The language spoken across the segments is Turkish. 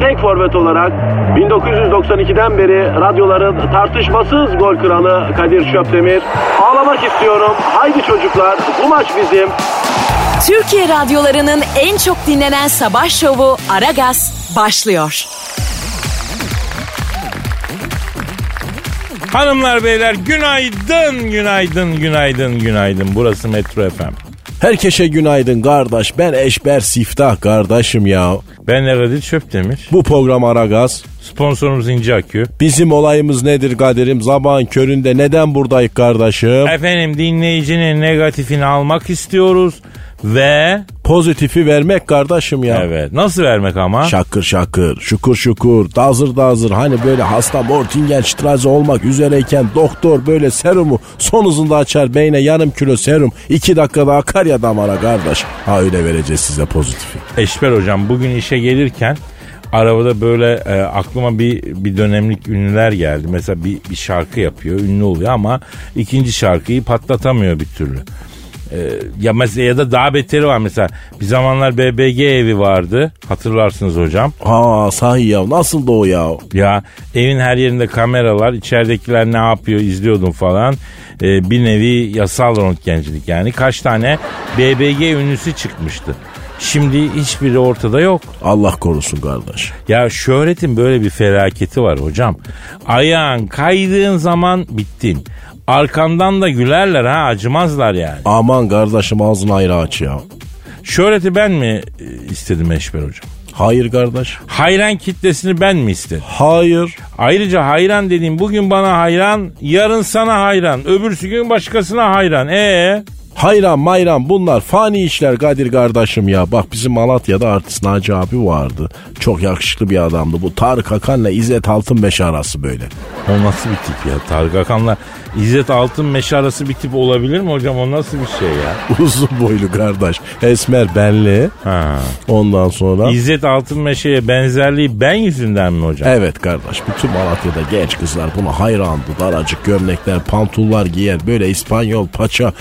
tek forvet olarak 1992'den beri radyoların tartışmasız gol kralı Kadir Şöpdemir. Ağlamak istiyorum. Haydi çocuklar bu maç bizim. Türkiye radyolarının en çok dinlenen sabah şovu Aragaz başlıyor. Hanımlar beyler günaydın, günaydın, günaydın, günaydın. Burası Metro FM. Herkese günaydın kardeş. Ben Eşber Siftah kardeşim ya. Ben de Kadir Çöptemir. Bu program Aragaz. Sponsorumuz İnce Akü. Bizim olayımız nedir Kadir'im? Sabahın köründe neden buradayız kardeşim? Efendim dinleyicinin negatifini almak istiyoruz ve... Pozitifi vermek kardeşim ya. Evet nasıl vermek ama? Şakır şakır, şukur şukur, dazır dazır. Hani böyle hasta Mortingen Strasse olmak üzereyken doktor böyle serumu son hızında açar beyne yarım kilo serum. iki dakikada akar ya damara kardeş. Ha öyle vereceğiz size pozitifi. Eşber hocam bugün işe gelirken arabada böyle e, aklıma bir bir dönemlik ünlüler geldi. Mesela bir, bir şarkı yapıyor, ünlü oluyor ama ikinci şarkıyı patlatamıyor bir türlü. E, ya mesela ya da daha beteri var mesela. Bir zamanlar BBG evi vardı. Hatırlarsınız hocam. Ha sahi ya nasıl da o ya? Ya evin her yerinde kameralar, içeridekiler ne yapıyor izliyordum falan. E, bir nevi yasal röntgencilik yani. Kaç tane BBG ünlüsü çıkmıştı. Şimdi hiçbiri ortada yok. Allah korusun kardeş. Ya şöhretin böyle bir felaketi var hocam. Ayağın kaydığın zaman bittin. Arkandan da gülerler ha acımazlar yani. Aman kardeşim ağzını ayrı aç ya. Şöhreti ben mi e, istedim Eşber hocam? Hayır kardeş. Hayran kitlesini ben mi istedim? Hayır. Ayrıca hayran dediğim bugün bana hayran, yarın sana hayran, öbürsü gün başkasına hayran. Ee? Hayran mayran bunlar fani işler Kadir kardeşim ya. Bak bizim Malatya'da artist Naci abi vardı. Çok yakışıklı bir adamdı. Bu Tarık Akan'la İzzet Altınbeş arası böyle. O nasıl bir tip ya? Tarık Akan'la İzzet Altınmeş arası bir tip olabilir mi hocam? O nasıl bir şey ya? Uzun boylu kardeş. Esmer benli. Ha. Ondan sonra... İzzet Altınmeşe'ye benzerliği ben yüzünden mi hocam? Evet kardeş. Bütün Malatya'da genç kızlar buna hayrandı. Daracık gömlekler, pantullar giyer. Böyle İspanyol paça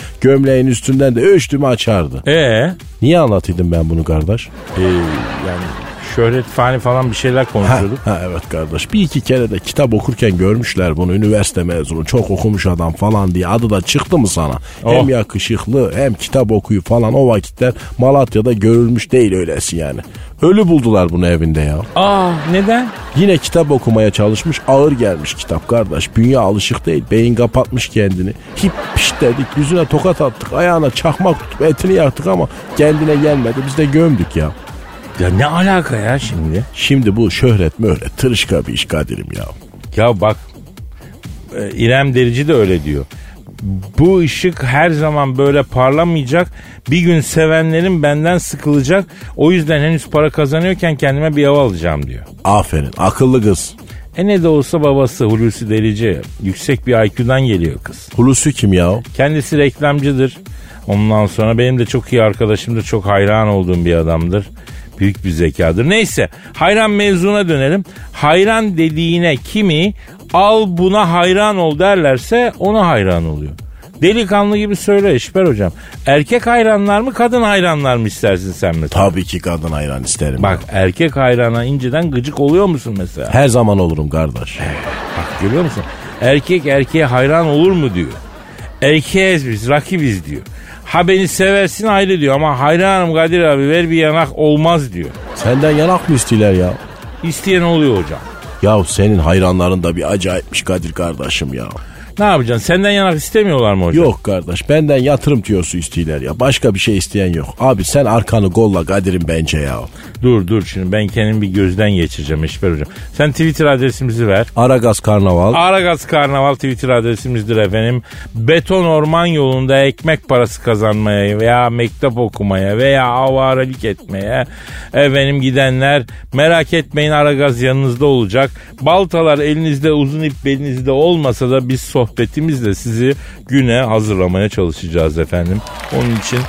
gömleğin üstünden de ölçtüğümü açardı. Ee? Niye anlatıyordum ben bunu kardeş? Ee, yani şöhret fani falan bir şeyler konuşuyorduk. Ha, evet kardeş. Bir iki kere de kitap okurken görmüşler bunu. Üniversite mezunu çok okumuş adam falan diye. Adı da çıktı mı sana? Oh. Hem yakışıklı hem kitap okuyor falan. O vakitler Malatya'da görülmüş değil öylesi yani. Ölü buldular bunu evinde ya. Aa neden? Yine kitap okumaya çalışmış ağır gelmiş kitap kardeş. Bünye alışık değil. Beyin kapatmış kendini. Hip pişt dedik yüzüne tokat attık. Ayağına çakmak tutup etini yaktık ama kendine gelmedi. Biz de gömdük ya. Ya ne alaka ya şimdi? Şimdi bu şöhret möhret tırışka bir iş Kadir'im ya. Ya bak e, İrem Derici de öyle diyor. Bu ışık her zaman böyle parlamayacak. Bir gün sevenlerim benden sıkılacak. O yüzden henüz para kazanıyorken kendime bir hava alacağım diyor. Aferin akıllı kız. E ne de olsa babası Hulusi Derici. Yüksek bir IQ'dan geliyor kız. Hulusi kim ya? Kendisi reklamcıdır. Ondan sonra benim de çok iyi arkadaşımdır. Çok hayran olduğum bir adamdır. Büyük bir zekadır. Neyse hayran mevzuna dönelim. Hayran dediğine kimi al buna hayran ol derlerse ona hayran oluyor. Delikanlı gibi söyle Eşber hocam. Erkek hayranlar mı kadın hayranlar mı istersin sen mesela? Tabii ki kadın hayran isterim. Bak erkek hayrana inceden gıcık oluyor musun mesela? Her zaman olurum kardeş. Bak görüyor musun? Erkek erkeğe hayran olur mu diyor. Erkeğiz biz rakibiz diyor. Ha beni seversin ayrı diyor ama hayranım Kadir abi ver bir yanak olmaz diyor. Senden yanak mı istiyorlar ya? İsteyen oluyor hocam. Ya senin hayranların da bir acayipmiş Kadir kardeşim ya. Ne yapacaksın? Senden yanak istemiyorlar mı hocam? Yok kardeş benden yatırım tüyosu istiyorlar ya. Başka bir şey isteyen yok. Abi sen arkanı golla Kadir'im bence ya. Dur dur şimdi ben kendim bir gözden geçireceğim Eşber hocam. Sen Twitter adresimizi ver. Aragaz Karnaval. Aragaz Karnaval Twitter adresimizdir efendim. Beton orman yolunda ekmek parası kazanmaya veya mektep okumaya veya avarelik etmeye efendim gidenler merak etmeyin Aragaz yanınızda olacak. Baltalar elinizde uzun ip belinizde olmasa da biz sohbetimizle sizi güne hazırlamaya çalışacağız efendim. Onun için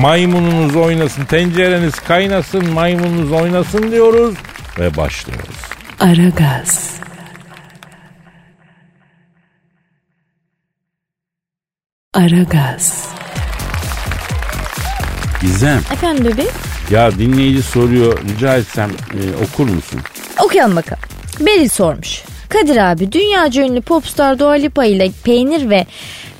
maymununuz oynasın, tencereniz kaynasın, maymununuz oynasın diyoruz ve başlıyoruz. Aragaz. Aragaz. Gizem Efendim bebeğim? ya dinleyici soruyor rica etsem e, okur musun? Okuyalım bakalım. Beril sormuş. Kadir abi dünyaca ünlü popstar Dua Lipa ile peynir ve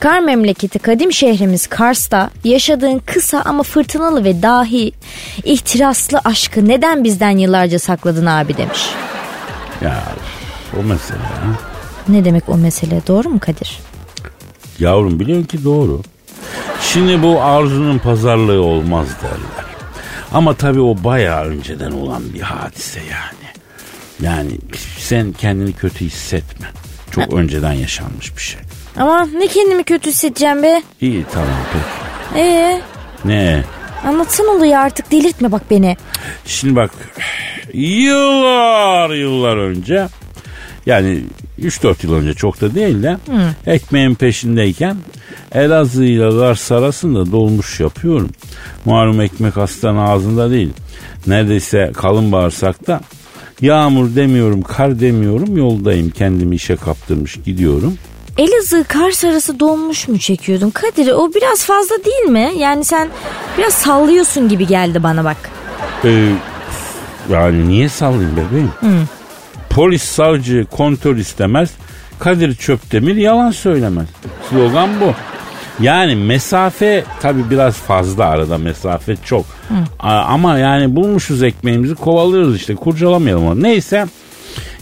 kar memleketi kadim şehrimiz Kars'ta yaşadığın kısa ama fırtınalı ve dahi ihtiraslı aşkı neden bizden yıllarca sakladın abi demiş. Ya o mesele ya. Ne demek o mesele doğru mu Kadir? Yavrum biliyorsun ki doğru. Şimdi bu arzunun pazarlığı olmaz derler. Ama tabii o bayağı önceden olan bir hadise yani. Yani sen kendini kötü hissetme. Çok önceden yaşanmış bir şey. Ama ne kendimi kötü hissedeceğim be. İyi tamam peki. Ee, Ne? anlatsana olayı artık delirtme bak beni. Şimdi bak yıllar yıllar önce yani 3-4 yıl önce çok da değil de ekmeğin peşindeyken Elazığ ile Kars arasında dolmuş yapıyorum. Malum ekmek hastanın ağzında değil. Neredeyse kalın bağırsakta. Yağmur demiyorum, kar demiyorum yoldayım. Kendimi işe kaptırmış gidiyorum. Elazığ Kars arası donmuş mu çekiyordun? Kadir o biraz fazla değil mi? Yani sen biraz sallıyorsun gibi geldi bana bak. Ee, yani niye sallayayım bebeğim? Polis, savcı, kontör istemez. Kadir Çöptemir yalan söylemez. Slogan bu. Yani mesafe tabi biraz fazla arada mesafe çok. A- Ama yani bulmuşuz ekmeğimizi kovalıyoruz işte kurcalamayalım onu. Neyse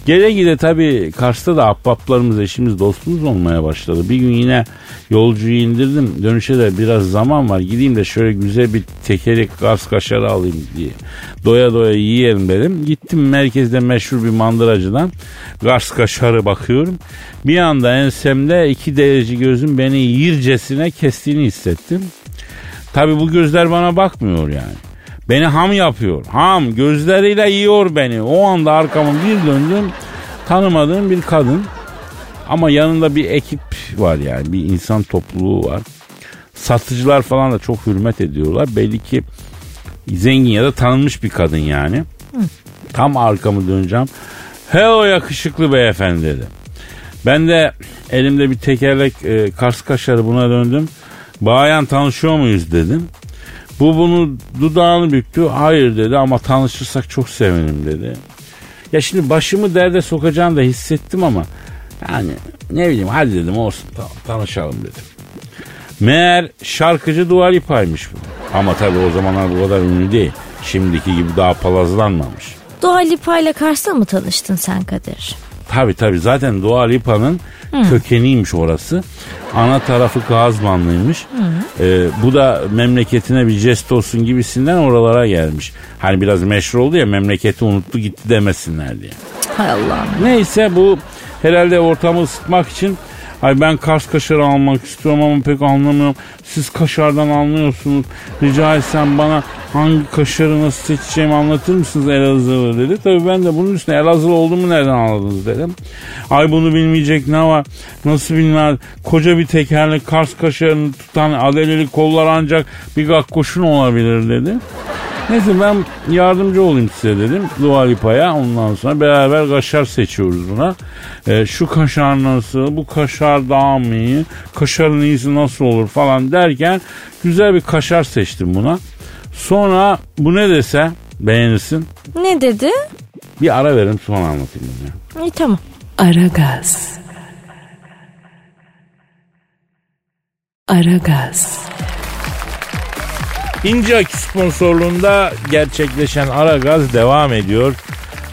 Gele gide tabii Kars'ta da ahbaplarımız, eşimiz, dostumuz olmaya başladı. Bir gün yine yolcuyu indirdim. Dönüşe de biraz zaman var. Gideyim de şöyle güzel bir tekerek Kars kaşarı alayım diye. Doya doya yiyelim dedim. Gittim merkezde meşhur bir mandıracıdan Kars kaşarı bakıyorum. Bir anda ensemde iki derece gözüm beni yircesine kestiğini hissettim. Tabii bu gözler bana bakmıyor yani. Beni ham yapıyor. Ham gözleriyle yiyor beni. O anda arkamı bir döndüm. Tanımadığım bir kadın. Ama yanında bir ekip var yani. Bir insan topluluğu var. Satıcılar falan da çok hürmet ediyorlar. Belli ki zengin ya da tanınmış bir kadın yani. Tam arkamı döneceğim. Hello yakışıklı beyefendi dedi. Ben de elimde bir tekerlek e, Kars kaşarı buna döndüm. Bayan tanışıyor muyuz dedim. Bu bunu dudağını büktü. Hayır dedi ama tanışırsak çok sevinirim dedi. Ya şimdi başımı derde sokacağını da hissettim ama yani ne bileyim hadi dedim olsun tamam tanışalım dedim. Meğer şarkıcı Dua Lipa'ymış bu. Ama tabii o zamanlar bu kadar ünlü değil. Şimdiki gibi daha palazlanmamış. Doğa Lipa ile Kars'ta mı tanıştın sen Kadir? Tabi tabi zaten Dua Lipa'nın kökeniymiş orası. Ana tarafı Kazmanlıymış. Ee, bu da memleketine bir jest olsun gibisinden oralara gelmiş. Hani biraz meşhur oldu ya memleketi unuttu gitti demesinler diye. Hay Allah'ım. Neyse bu herhalde ortamı ısıtmak için Ay ben Kars kaşarı almak istiyorum ama pek anlamıyorum. Siz kaşardan anlıyorsunuz. Rica etsem bana hangi kaşarı nasıl seçeceğimi anlatır mısınız Elazığlı dedi. Tabii ben de bunun üstüne Elazığlı olduğumu nereden anladınız dedim. Ay bunu bilmeyecek ne var? Nasıl bilmez? Koca bir tekerlek Kars kaşarını tutan adeleli kollar ancak bir gakkoşun olabilir dedi. Neyse ben yardımcı olayım size dedim Dua Lipa'ya. Ondan sonra beraber kaşar seçiyoruz buna. Ee, şu kaşar nasıl, bu kaşar daha mı iyi, kaşarın iyisi nasıl olur falan derken güzel bir kaşar seçtim buna. Sonra bu ne dese beğenirsin. Ne dedi? Bir ara verin sonra anlatayım bunu. ya. İyi tamam. Aragaz. Aragaz. İnce Akü sponsorluğunda gerçekleşen Ara Gaz devam ediyor.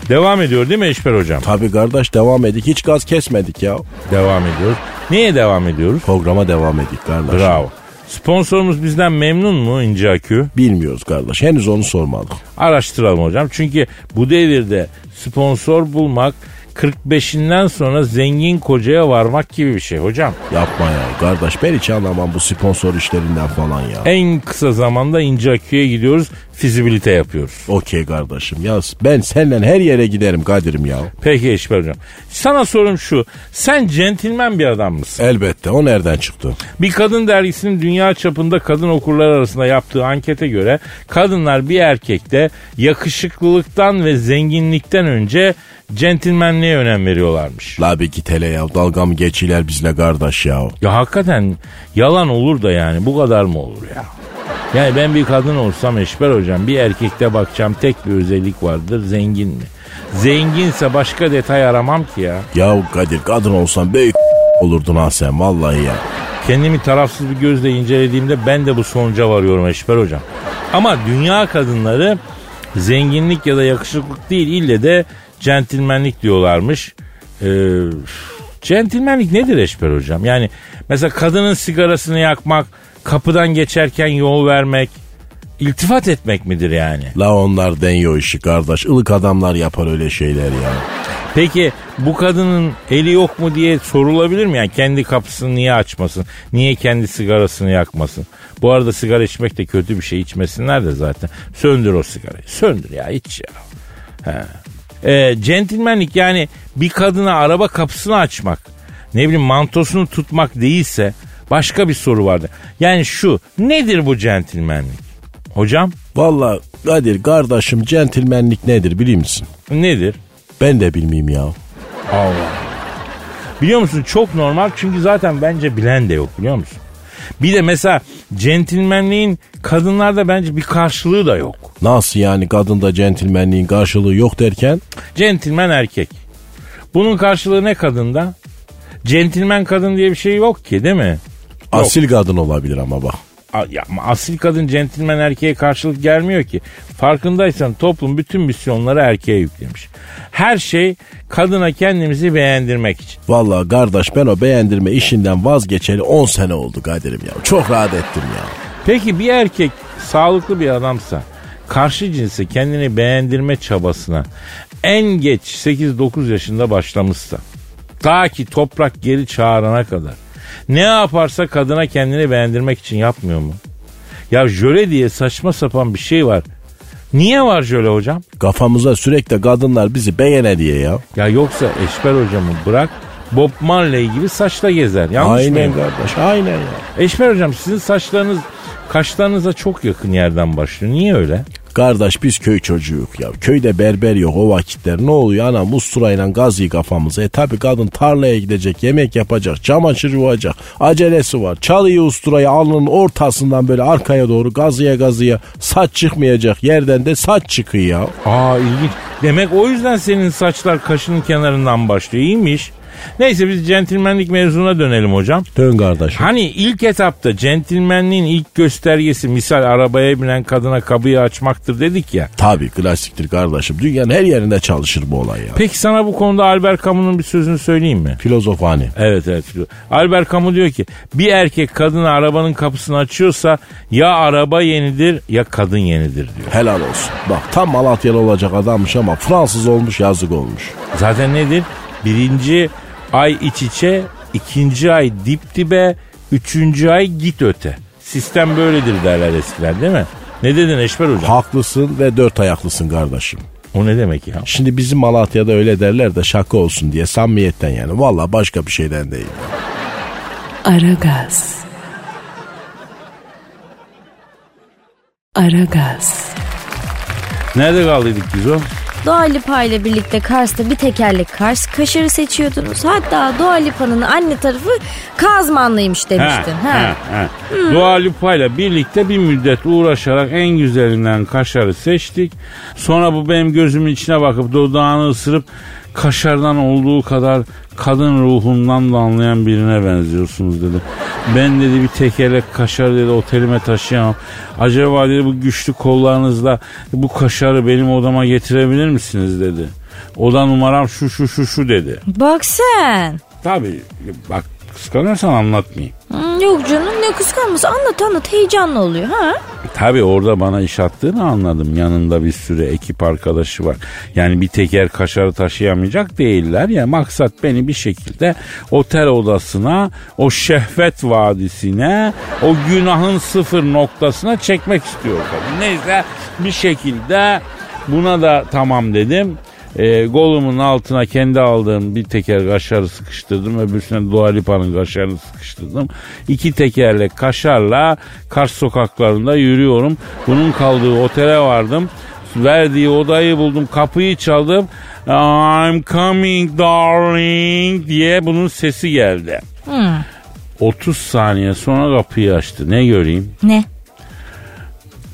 Devam ediyor değil mi Eşber Hocam? Tabii kardeş devam edik. Hiç gaz kesmedik ya. Devam ediyor. Neye devam ediyoruz? Programa devam edik kardeş. Bravo. Sponsorumuz bizden memnun mu İnce Akü? Bilmiyoruz kardeş. Henüz onu sormadık. Araştıralım hocam. Çünkü bu devirde sponsor bulmak 45'inden sonra zengin kocaya varmak gibi bir şey hocam. Yapma ya kardeş ben hiç anlamam bu sponsor işlerinden falan ya. En kısa zamanda İnce Akü'ye gidiyoruz. Fizibilite yapıyoruz. Okey kardeşim ya ben seninle her yere giderim Kadir'im ya. Peki Eşber hocam. Sana sorum şu. Sen centilmen bir adam mısın? Elbette o nereden çıktı? Bir kadın dergisinin dünya çapında kadın okurlar arasında yaptığı ankete göre kadınlar bir erkekte yakışıklılıktan ve zenginlikten önce centilmenliğe önem veriyorlarmış. La bir git hele ya dalga mı geçiler bizle kardeş ya. Ya hakikaten yalan olur da yani bu kadar mı olur ya? Yani ben bir kadın olsam Eşber hocam bir erkekte bakacağım tek bir özellik vardır zengin mi? Zenginse başka detay aramam ki ya. Ya Kadir kadın olsan büyük olurdun ha sen vallahi ya. Kendimi tarafsız bir gözle incelediğimde ben de bu sonuca varıyorum Eşber hocam. Ama dünya kadınları zenginlik ya da yakışıklık değil ille de centilmenlik diyorlarmış. Ee, centilmenlik nedir Eşber hocam? Yani mesela kadının sigarasını yakmak, kapıdan geçerken yol vermek, iltifat etmek midir yani? La onlar deniyor işi kardeş. Ilık adamlar yapar öyle şeyler ya. Peki bu kadının eli yok mu diye sorulabilir mi? Yani kendi kapısını niye açmasın? Niye kendi sigarasını yakmasın? Bu arada sigara içmek de kötü bir şey. içmesinler de zaten. Söndür o sigarayı. Söndür ya iç ya. He. Ee, centilmenlik yani bir kadına araba kapısını açmak. Ne bileyim mantosunu tutmak değilse başka bir soru vardı. Yani şu nedir bu centilmenlik? Hocam Valla Kadir kardeşim centilmenlik nedir biliyor musun? nedir? Ben de bilmeyeyim ya. Allah. Biliyor musun çok normal çünkü zaten bence bilen de yok biliyor musun? Bir de mesela centilmenliğin kadınlarda bence bir karşılığı da yok. Nasıl yani kadında centilmenliğin karşılığı yok derken? Centilmen erkek. Bunun karşılığı ne kadında? Centilmen kadın diye bir şey yok ki değil mi? Asil kadın olabilir ama bak. A- ya ama asil kadın centilmen erkeğe karşılık gelmiyor ki. Farkındaysan toplum bütün misyonları erkeğe yüklemiş. Her şey kadına kendimizi beğendirmek için. Valla kardeş ben o beğendirme işinden vazgeçeli 10 sene oldu Kadir'im ya. Çok rahat ettim ya. Peki bir erkek sağlıklı bir adamsa karşı cinse kendini beğendirme çabasına en geç 8-9 yaşında başlamışsa ta ki toprak geri çağırana kadar ne yaparsa kadına kendini beğendirmek için yapmıyor mu? Ya jöle diye saçma sapan bir şey var. Niye var jöle hocam? Kafamıza sürekli kadınlar bizi beğene diye ya. Ya yoksa Eşber hocamı bırak Bob Marley gibi saçla gezer. Yanlış aynen mıyım? kardeş aynen ya. Eşber hocam sizin saçlarınız kaşlarınıza çok yakın yerden başlıyor. Niye öyle? Kardeş biz köy çocuğuyuk ya. Köyde berber yok o vakitler. Ne oluyor anam usturayla gazıyı kafamıza. E tabi kadın tarlaya gidecek, yemek yapacak, çamaşır yuvacak. Acelesi var. Çalıyı usturayı alnının ortasından böyle arkaya doğru gazıya gazıya saç çıkmayacak yerden de saç çıkıyor ya. Aa ilginç. Demek o yüzden senin saçlar kaşının kenarından başlıyor. İyiymiş. Neyse biz centilmenlik mevzuna dönelim hocam. Dön kardeşim. Hani ilk etapta centilmenliğin ilk göstergesi misal arabaya binen kadına kapıyı açmaktır dedik ya. Tabi klasiktir kardeşim. Dünyanın her yerinde çalışır bu olay ya. Peki sana bu konuda Albert Camus'un bir sözünü söyleyeyim mi? Filozof hani. Evet evet. Albert Camus diyor ki bir erkek kadına arabanın kapısını açıyorsa ya araba yenidir ya kadın yenidir diyor. Helal olsun. Bak tam Malatyalı olacak adammış ama Fransız olmuş yazık olmuş. Zaten nedir? Birinci ay iç içe, ikinci ay dip dibe, üçüncü ay git öte. Sistem böyledir derler eskiler değil mi? Ne dedin Eşber hocam? Haklısın ve dört ayaklısın kardeşim. O ne demek ya? Şimdi bizim Malatya'da öyle derler de şaka olsun diye samimiyetten yani. Valla başka bir şeyden değil. Aragaz. Aragaz. Nerede kaldıydık biz o? Dua Lipa ile birlikte Kars'ta bir tekerlek Kars kaşarı seçiyordunuz. Hatta Dua Lipa'nın anne tarafı Kazmanlıymış demiştin. Ha, Ha. ha, ha. Dua Lipa ile birlikte bir müddet uğraşarak en güzelinden kaşarı seçtik. Sonra bu benim gözümün içine bakıp dudağını ısırıp kaşardan olduğu kadar kadın ruhundan da anlayan birine benziyorsunuz dedi. Ben dedi bir tekerlek kaşar dedi otelime taşıyamam. Acaba dedi bu güçlü kollarınızla bu kaşarı benim odama getirebilir misiniz dedi. Oda numaram şu şu şu şu dedi. Bak sen. Tabii bak Kıskanıyorsan anlatmayayım. Hmm, yok canım ne kıskanması anlat anlat heyecanlı oluyor ha. Tabii orada bana iş attığını anladım. Yanında bir sürü ekip arkadaşı var. Yani bir teker kaşarı taşıyamayacak değiller. Ya maksat beni bir şekilde otel odasına, o şehvet vadisine, o günahın sıfır noktasına çekmek istiyor. Neyse bir şekilde buna da tamam dedim. E, golumun altına kendi aldığım bir teker kaşarı sıkıştırdım. Öbürsüne Dua Lipa'nın kaşarını sıkıştırdım. İki tekerle kaşarla Kars sokaklarında yürüyorum. Bunun kaldığı otele vardım. Verdiği odayı buldum. Kapıyı çaldım. I'm coming darling diye bunun sesi geldi. Hmm. 30 saniye sonra kapıyı açtı. Ne göreyim? Ne?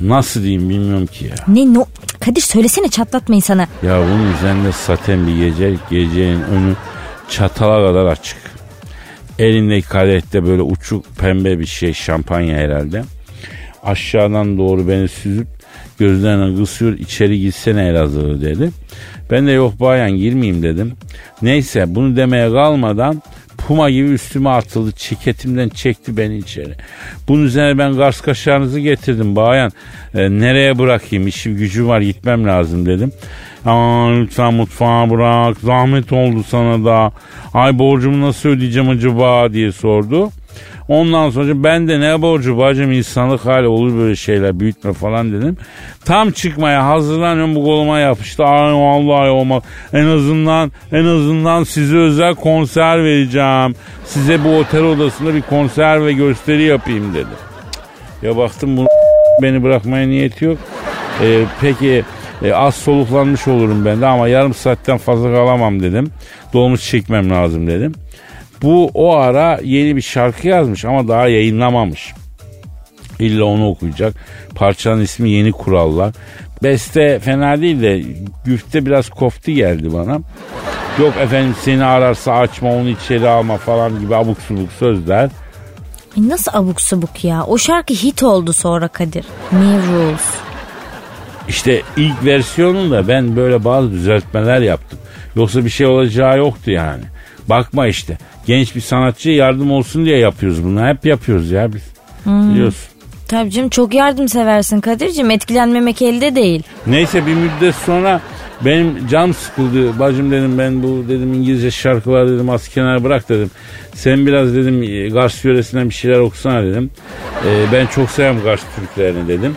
Nasıl diyeyim bilmiyorum ki ya. Ne no? Kadir söylesene çatlatmayın sana. Ya bunun üzerinde saten bir gece, gecenin önü çatala kadar açık. Elindeki kadehte böyle uçuk pembe bir şey şampanya herhalde. Aşağıdan doğru beni süzüp gözlerine kısıyor içeri gitsene Elazığ dedi. Ben de yok bayan girmeyeyim dedim. Neyse bunu demeye kalmadan puma gibi üstüme atıldı. Çeketimden çekti beni içeri. Bunun üzerine ben Kars kaşarınızı getirdim bayan. E, nereye bırakayım işim gücüm var gitmem lazım dedim. Aa, lütfen mutfağa bırak zahmet oldu sana da. Ay borcumu nasıl ödeyeceğim acaba diye sordu. Ondan sonra ben de ne borcu bacım insanlık hali olur böyle şeyler büyütme falan dedim. Tam çıkmaya hazırlanıyorum bu koluma yapıştı. Ay vallahi olmaz. En azından en azından size özel konser vereceğim. Size bu otel odasında bir konser ve gösteri yapayım dedi. Ya baktım bunu beni bırakmaya niyeti yok. Ee, peki e, az soluklanmış olurum ben de ama yarım saatten fazla kalamam dedim. Dolmuş çekmem lazım dedim. Bu o ara yeni bir şarkı yazmış ama daha yayınlamamış. İlla onu okuyacak. Parçanın ismi Yeni Kurallar. Beste fena değil de güfte biraz kofti geldi bana. Yok efendim seni ararsa açma onu içeri alma falan gibi abuk subuk sözler. Ay nasıl abuk sabuk ya? O şarkı hit oldu sonra Kadir. New Rules. İşte ilk versiyonunda ben böyle bazı düzeltmeler yaptım. Yoksa bir şey olacağı yoktu yani. Bakma işte. Genç bir sanatçıya yardım olsun diye yapıyoruz bunu. Hep yapıyoruz ya biz. Biliyorsun. Tabii canım çok yardımseversin Kadir'cim. Etkilenmemek elde değil. Neyse bir müddet sonra benim cam sıkıldı. Bacım dedim ben bu dedim İngilizce şarkılar dedim az kenara bırak dedim. Sen biraz dedim e, Kars yöresinden bir şeyler okusana dedim. Ee, ben çok seviyorum Kars Türklerini dedim.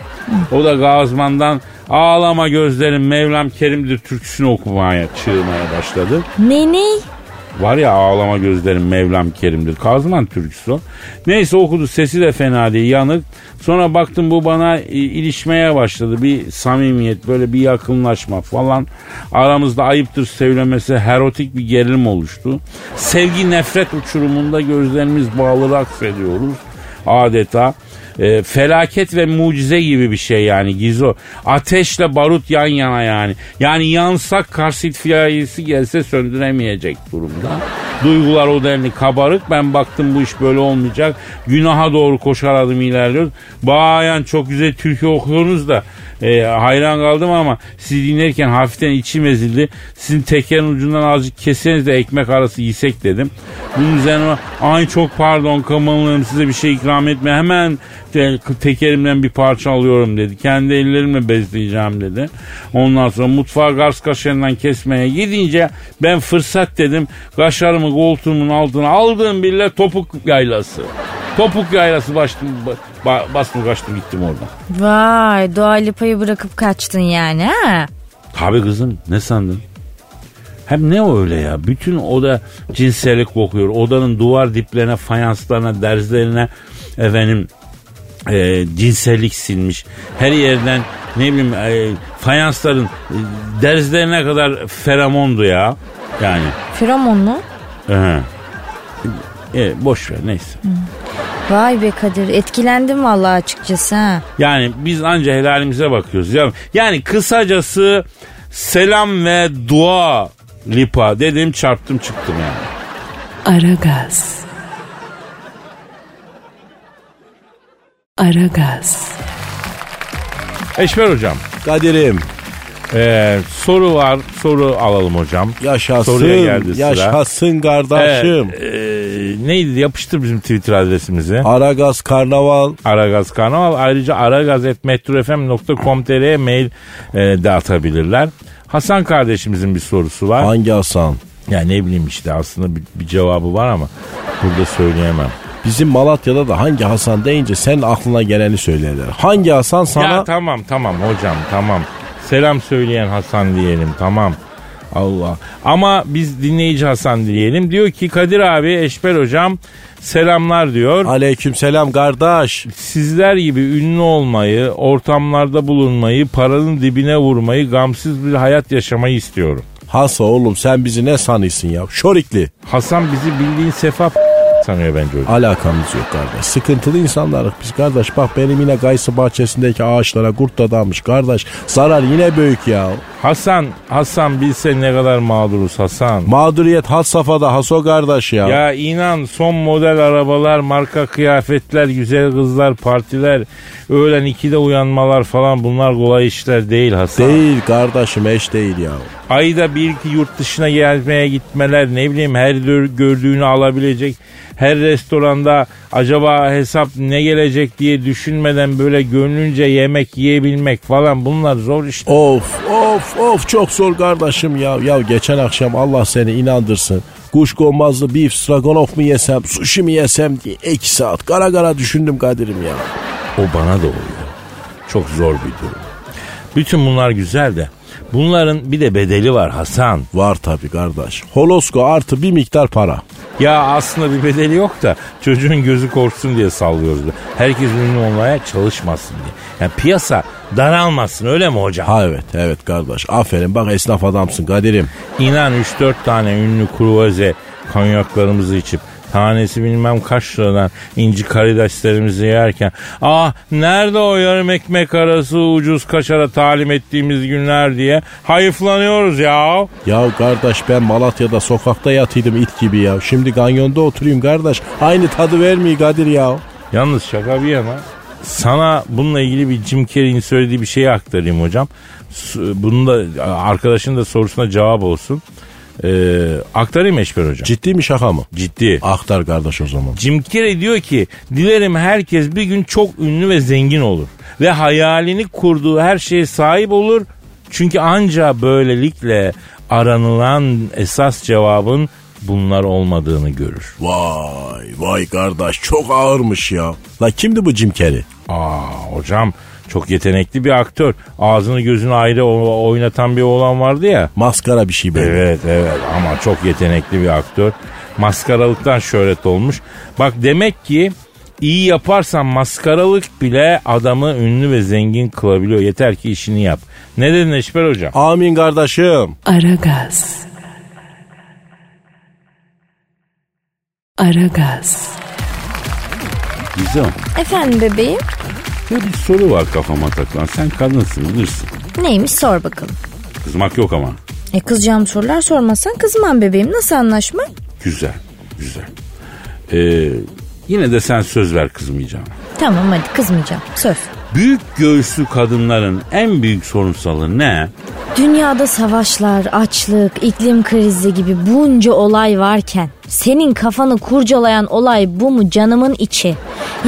O da Gazman'dan ağlama gözlerim Mevlam Kerim'dir türküsünü okumaya çığırmaya başladı. Ne ne? Var ya ağlama gözlerim Mevlam Kerim'dir. Kazman türküsü o. Neyse okudu sesi de fena değil yanık. Sonra baktım bu bana e, ilişmeye başladı. Bir samimiyet böyle bir yakınlaşma falan. Aramızda ayıptır söylemesi erotik bir gerilim oluştu. Sevgi nefret uçurumunda gözlerimiz bağlı aksediyoruz adeta. E, felaket ve mucize gibi bir şey yani Gizo. Ateşle barut yan yana yani. Yani yansak Kars itfaiyesi gelse söndüremeyecek durumda. Duygular o denli kabarık. Ben baktım bu iş böyle olmayacak. Günaha doğru koşar adım ilerliyoruz. Bayan çok güzel türkü okuyorsunuz da e, hayran kaldım ama sizi dinlerken hafiften içim ezildi. Sizin tekerin ucundan azıcık keseniz de ekmek arası yesek dedim. Bunun üzerine ay çok pardon kamalıyım size bir şey ikram etme hemen te- tekerimden bir parça alıyorum dedi. Kendi ellerimle bezleyeceğim dedi. Ondan sonra mutfağa gars kaşarından kesmeye gidince ben fırsat dedim. Kaşarımı koltuğumun altına aldığım bile topuk yaylası. Topuk yaylası bastım, ba- bastım kaçtım gittim oradan. Vay Dua Lipa'yı bırakıp kaçtın yani ha? Tabii kızım ne sandın? Hem ne öyle ya? Bütün oda cinsellik kokuyor. Odanın duvar diplerine, fayanslarına, derzlerine efendim e, cinsellik silmiş. Her yerden ne bileyim e, fayansların e, derzlerine kadar feromondu ya. Yani. Feromon mu? Aha. E, boş ver neyse. Vay be Kadir etkilendim vallahi açıkçası ha. Yani biz anca helalimize bakıyoruz. Ya. Yani kısacası selam ve dua lipa dedim çarptım çıktım yani. Aragaz. Aragaz. Eşver hocam. Kadir'im e, soru var soru alalım hocam. yaşasın Soruya geldi sıra. yaşasın kardeşim. Evet, e, neydi yapıştır bizim Twitter adresimizi. Aragaz Karnaval. Aragaz Karnaval. Ayrıca aragaz.metrofm.com.tr'ye mail e, de atabilirler. Hasan kardeşimizin bir sorusu var. Hangi Hasan? Ya ne bileyim işte aslında bir, bir cevabı var ama burada söyleyemem. Bizim Malatya'da da hangi Hasan deyince senin aklına geleni söylerler. Hangi Hasan sana... Ya tamam tamam hocam tamam. Selam söyleyen Hasan diyelim tamam. Allah. Ama biz dinleyici Hasan diyelim. Diyor ki Kadir abi Eşber hocam selamlar diyor. Aleyküm selam kardeş. Sizler gibi ünlü olmayı, ortamlarda bulunmayı, paranın dibine vurmayı, gamsız bir hayat yaşamayı istiyorum. Hasa oğlum sen bizi ne sanıyorsun ya? Şorikli. Hasan bizi bildiğin sefa sanıyor bence hocam. Alakamız yok kardeş. Sıkıntılı insanlarız biz kardeş. Bak benim yine Gaysı bahçesindeki ağaçlara kurt dadanmış kardeş. Zarar yine büyük ya. Hasan, Hasan bilse ne kadar mağduruz Hasan. Mağduriyet had safhada Haso kardeş ya. Ya inan son model arabalar, marka kıyafetler, güzel kızlar, partiler, öğlen ikide uyanmalar falan bunlar kolay işler değil Hasan. Değil kardeşim eş değil ya. Ayda bir iki yurt dışına gelmeye gitmeler ne bileyim her gördüğünü alabilecek her restoranda acaba hesap ne gelecek diye düşünmeden böyle gönlünce yemek yiyebilmek falan bunlar zor işte. Of of of çok zor kardeşim ya. Ya geçen akşam Allah seni inandırsın. Kuş konmazlı beef stroganoff mu yesem sushi mi yesem diye iki saat kara kara düşündüm Kadir'im ya. O bana da oluyor. Çok zor bir durum. Bütün bunlar güzel de bunların bir de bedeli var Hasan. Var tabi kardeş. Holosko artı bir miktar para. Ya aslında bir bedeli yok da çocuğun gözü korksun diye sallıyoruz. Herkes ünlü olmaya çalışmasın diye. Yani piyasa daralmasın öyle mi hocam? Ha evet evet kardeş. Aferin bak esnaf adamsın Kadir'im. İnan 3-4 tane ünlü kruvaze kanyaklarımızı içip tanesi bilmem kaç liradan inci karideslerimizi yerken ah nerede o yarım ekmek arası ucuz kaşara talim ettiğimiz günler diye hayıflanıyoruz ya. Ya kardeş ben Malatya'da sokakta yatıydım it gibi ya. Şimdi ganyonda oturayım kardeş. Aynı tadı vermiyor Kadir ya. Yalnız şaka bir yana sana bununla ilgili bir Jim Carrey'in söylediği bir şeyi aktarayım hocam. Bunun da arkadaşın da sorusuna cevap olsun. Ee, aktarayım Eşber Hocam. Ciddi mi şaka mı? Ciddi. Aktar kardeş o zaman. Jim Carrey diyor ki dilerim herkes bir gün çok ünlü ve zengin olur. Ve hayalini kurduğu her şeye sahip olur. Çünkü anca böylelikle aranılan esas cevabın bunlar olmadığını görür. Vay vay kardeş çok ağırmış ya. La kimdi bu Jim Carrey? Aa hocam çok yetenekli bir aktör. Ağzını gözünü ayrı oynatan bir oğlan vardı ya. Maskara bir şey böyle. Evet evet ama çok yetenekli bir aktör. Maskaralıktan şöhret olmuş. Bak demek ki iyi yaparsan maskaralık bile adamı ünlü ve zengin kılabiliyor. Yeter ki işini yap. Ne dedin Eşber Hocam? Amin kardeşim. Aragaz. Aragaz. Güzel. Efendim bebeğim? Ya bir soru var kafama takılan. Sen kadınsın bilirsin. Neymiş sor bakalım. Kızmak yok ama. E kızacağım sorular sormazsan kızmam bebeğim. Nasıl anlaşma? Güzel, güzel. Ee, yine de sen söz ver kızmayacağım. Tamam hadi kızmayacağım. Söz. Büyük göğüslü kadınların en büyük sorunsalı ne? Dünyada savaşlar, açlık, iklim krizi gibi bunca olay varken senin kafanı kurcalayan olay bu mu canımın içi?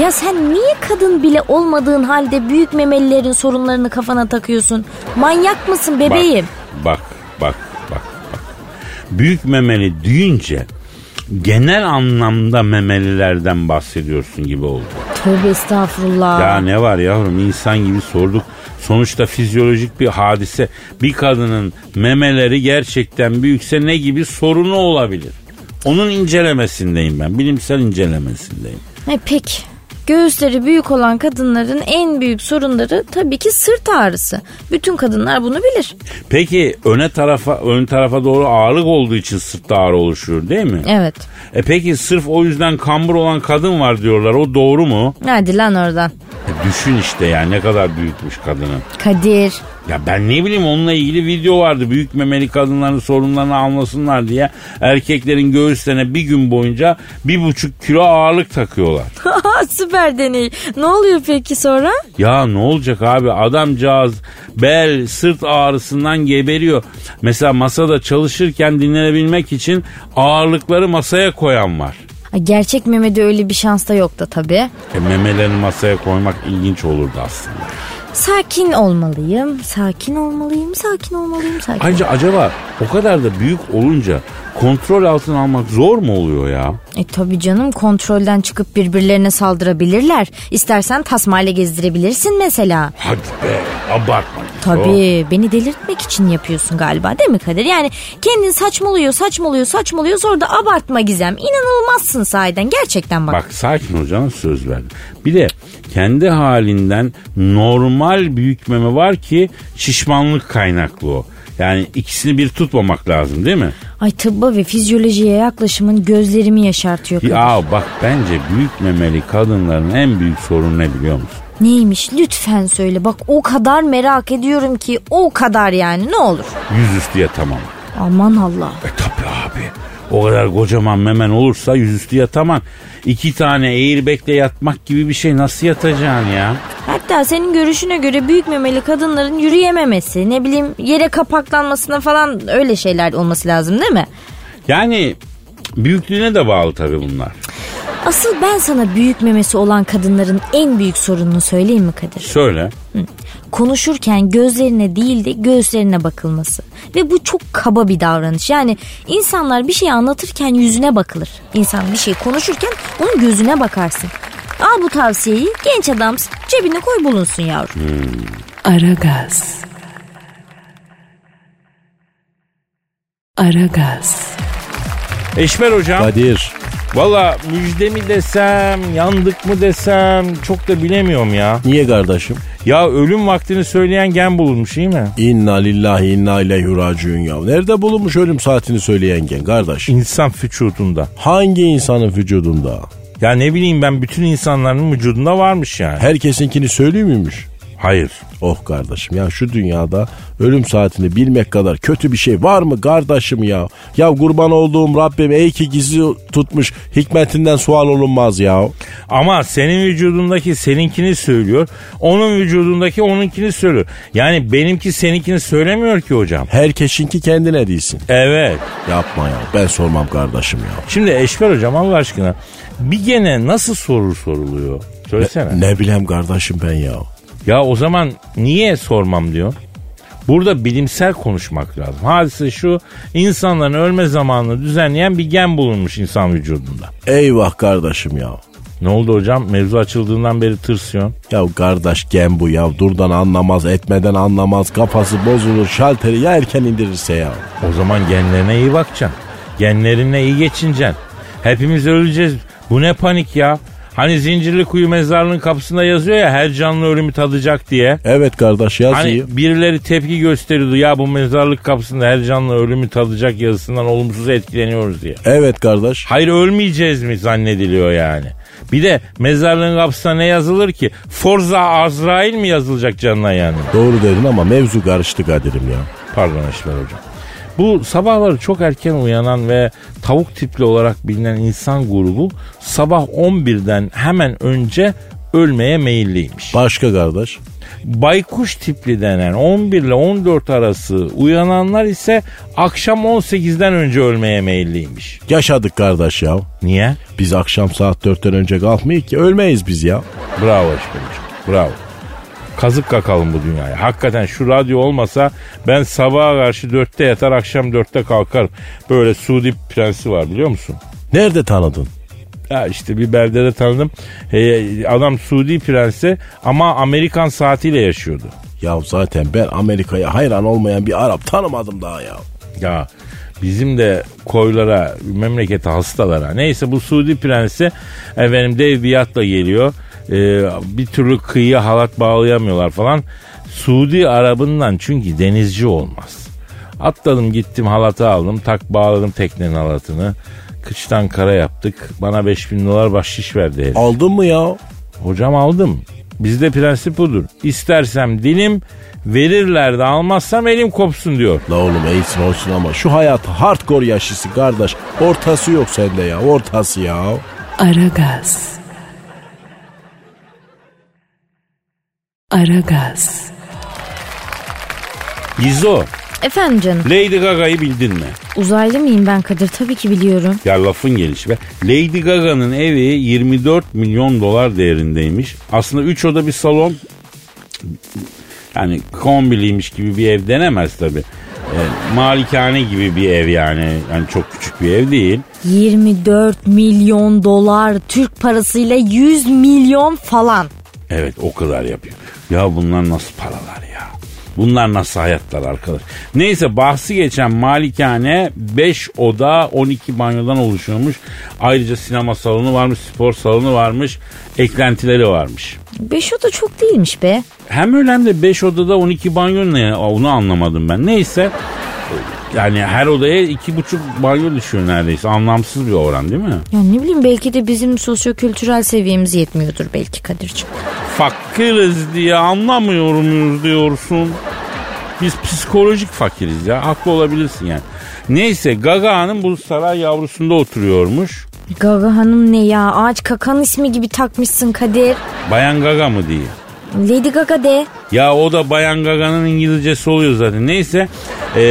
Ya sen niye kadın bile olmadığın halde büyük memelilerin sorunlarını kafana takıyorsun? Manyak mısın bebeğim? Bak, bak, bak, bak. Büyük memeli deyince genel anlamda memelilerden bahsediyorsun gibi oldu. Tövbe estağfurullah. Ya ne var yavrum insan gibi sorduk. Sonuçta fizyolojik bir hadise. Bir kadının memeleri gerçekten büyükse ne gibi sorunu olabilir? Onun incelemesindeyim ben. Bilimsel incelemesindeyim. E peki. Göğüsleri büyük olan kadınların en büyük sorunları tabii ki sırt ağrısı. Bütün kadınlar bunu bilir. Peki öne tarafa ön tarafa doğru ağırlık olduğu için sırt ağrı oluşuyor değil mi? Evet. E peki sırf o yüzden kambur olan kadın var diyorlar. O doğru mu? Hadi lan oradan. E düşün işte yani ne kadar büyükmüş kadının. Kadir. Ya ben ne bileyim onunla ilgili video vardı. Büyük memeli kadınların sorunlarını anlasınlar diye erkeklerin göğüslerine bir gün boyunca bir buçuk kilo ağırlık takıyorlar. Süper deney. Ne oluyor peki sonra? Ya ne olacak abi adamcağız bel sırt ağrısından geberiyor. Mesela masada çalışırken dinlenebilmek için ağırlıkları masaya koyan var. Gerçek memede öyle bir şans da yok da tabii. E, memelerini masaya koymak ilginç olurdu aslında. Sakin olmalıyım, sakin olmalıyım, sakin olmalıyım, sakin. Ayrıca acaba o kadar da büyük olunca kontrol altına almak zor mu oluyor ya? E tabii canım kontrolden çıkıp birbirlerine saldırabilirler. İstersen tasmayla gezdirebilirsin mesela. Hadi be abartma. Tabii beni delirtmek için yapıyorsun galiba değil mi Kadir? Yani kendin saçmalıyor saçmalıyor saçmalıyor sonra da abartma Gizem. İnanılmazsın sahiden gerçekten bak. Bak sakin ol canım söz verdim. Bir de kendi halinden normal büyük meme var ki şişmanlık kaynaklı o. Yani ikisini bir tutmamak lazım değil mi? Ay tıbba ve fizyolojiye yaklaşımın gözlerimi yaşartıyor. Ya bak bence büyük memeli kadınların en büyük sorunu ne biliyor musun? Neymiş lütfen söyle bak o kadar merak ediyorum ki o kadar yani ne olur. Yüzüstü yatamam. Aman Allah. E tabi abi. O kadar kocaman memen olursa yüzüstü yataman. İki tane airbag'le yatmak gibi bir şey nasıl yatacaksın ya? Hatta senin görüşüne göre büyük memeli kadınların yürüyememesi, ne bileyim yere kapaklanmasına falan öyle şeyler olması lazım değil mi? Yani büyüklüğüne de bağlı tabii bunlar. Asıl ben sana büyük memesi olan kadınların en büyük sorununu söyleyeyim mi Kadir? Söyle. Konuşurken gözlerine değil de göğüslerine bakılması. Ve bu çok kaba bir davranış. Yani insanlar bir şey anlatırken yüzüne bakılır. İnsan bir şey konuşurken onun gözüne bakarsın. Al bu tavsiyeyi genç adamsın cebine koy bulunsun yavrum. Aragaz. Aragaz. Eşmer hocam. Kadir. Valla müjde mi desem, yandık mı desem çok da bilemiyorum ya. Niye kardeşim? Ya ölüm vaktini söyleyen gen bulunmuş değil mi? İnna lillahi inna ileyhi raciun ya. Nerede bulunmuş ölüm saatini söyleyen gen kardeş? İnsan vücudunda. Hangi insanın vücudunda? Ya ne bileyim ben bütün insanların vücudunda varmış yani. Herkesinkini söylüyor muymuş? Hayır. Oh kardeşim ya şu dünyada ölüm saatini bilmek kadar kötü bir şey var mı kardeşim ya? Ya kurban olduğum Rabbim ey ki gizli tutmuş hikmetinden sual olunmaz ya. Ama senin vücudundaki seninkini söylüyor. Onun vücudundaki onunkini söylüyor. Yani benimki seninkini söylemiyor ki hocam. Herkesinki kendine değilsin. Evet. Yapma ya ben sormam kardeşim ya. Şimdi Eşber hocam Allah aşkına bir gene nasıl soru soruluyor? Söylesene. Ne bileyim kardeşim ben ya. Ya o zaman niye sormam diyor? Burada bilimsel konuşmak lazım. Hadise şu insanların ölme zamanını düzenleyen bir gen bulunmuş insan vücudunda. Eyvah kardeşim ya. Ne oldu hocam? Mevzu açıldığından beri tırsıyorsun. Ya kardeş gen bu ya durdan anlamaz etmeden anlamaz kafası bozulur şalteri ya erken indirirse ya. O zaman genlerine iyi bakacaksın. Genlerinle iyi geçineceksin. Hepimiz öleceğiz. Bu ne panik ya? Hani zincirli kuyu mezarlığın kapısında yazıyor ya her canlı ölümü tadacak diye. Evet kardeş yazıyı. Hani birileri tepki gösteriyordu ya bu mezarlık kapısında her canlı ölümü tadacak yazısından olumsuz etkileniyoruz diye. Evet kardeş. Hayır ölmeyeceğiz mi zannediliyor yani. Bir de mezarlığın kapısına ne yazılır ki? Forza Azrail mi yazılacak canına yani? Doğru dedin ama mevzu karıştı Kadir'im ya. Pardon Eşber hocam. Bu sabahları çok erken uyanan ve tavuk tipli olarak bilinen insan grubu sabah 11'den hemen önce ölmeye meyilliymiş. Başka kardeş. Baykuş tipli denen 11 ile 14 arası uyananlar ise akşam 18'den önce ölmeye meyilliymiş. Yaşadık kardeş ya. Niye? Biz akşam saat 4'ten önce kalkmayız ki ölmeyiz biz ya. Bravo hocam. Bravo. Kazık kakalım bu dünyaya. Hakikaten şu radyo olmasa ben sabaha karşı dörtte yatar akşam dörtte kalkarım. Böyle Suudi prensi var biliyor musun? Nerede tanıdın? Ya işte bir beldede tanıdım. Ee, adam Suudi prensi ama Amerikan saatiyle yaşıyordu. Ya zaten ben Amerika'ya hayran olmayan bir Arap tanımadım daha ya. Ya bizim de koylara, memlekete hastalara. Neyse bu Suudi prensi efendim dev bir yatla geliyor. Ee, bir türlü kıyıya halat bağlayamıyorlar falan. Suudi Arabından çünkü denizci olmaz. Atladım gittim halatı aldım tak bağladım teknenin halatını. Kıçtan kara yaptık. Bana 5000 dolar bahşiş verdi herif. Aldın mı ya? Hocam aldım. Bizde prensip budur. İstersem dilim verirler de almazsam elim kopsun diyor. La oğlum eğitsin olsun ama şu hayat hardcore yaşlısı kardeş. Ortası yok sende ya ortası ya. Aragaz. Aragaz. Gizo, Efendim canım. Lady Gaga'yı bildin mi? Uzaylı mıyım ben Kadir? Tabii ki biliyorum. Ya lafın gelişi be. Lady Gaga'nın evi 24 milyon dolar değerindeymiş. Aslında 3 oda bir salon yani kombiliymiş gibi bir ev denemez tabi. malikane gibi bir ev yani. Yani çok küçük bir ev değil. 24 milyon dolar Türk parasıyla 100 milyon falan. Evet o kadar yapıyor. Ya bunlar nasıl paralar ya? Bunlar nasıl hayatlar arkadaş? Neyse bahsi geçen malikane 5 oda 12 banyodan oluşuyormuş. Ayrıca sinema salonu varmış, spor salonu varmış, eklentileri varmış. 5 oda çok değilmiş be. Hem öyle hem de 5 odada 12 banyo ne onu anlamadım ben. Neyse yani her odaya iki buçuk banyo düşüyor neredeyse. Anlamsız bir oran değil mi? Ya ne bileyim belki de bizim sosyokültürel seviyemiz yetmiyordur belki Kadir'ciğim. Fakiriz diye anlamıyor muyuz diyorsun. Biz psikolojik fakiriz ya. Haklı olabilirsin yani. Neyse Gaga Hanım bu saray yavrusunda oturuyormuş. Gaga Hanım ne ya? Ağaç kakan ismi gibi takmışsın Kadir. Bayan Gaga mı diye. Lady Gaga de. Ya o da Bayan Gaga'nın İngilizcesi oluyor zaten. Neyse e,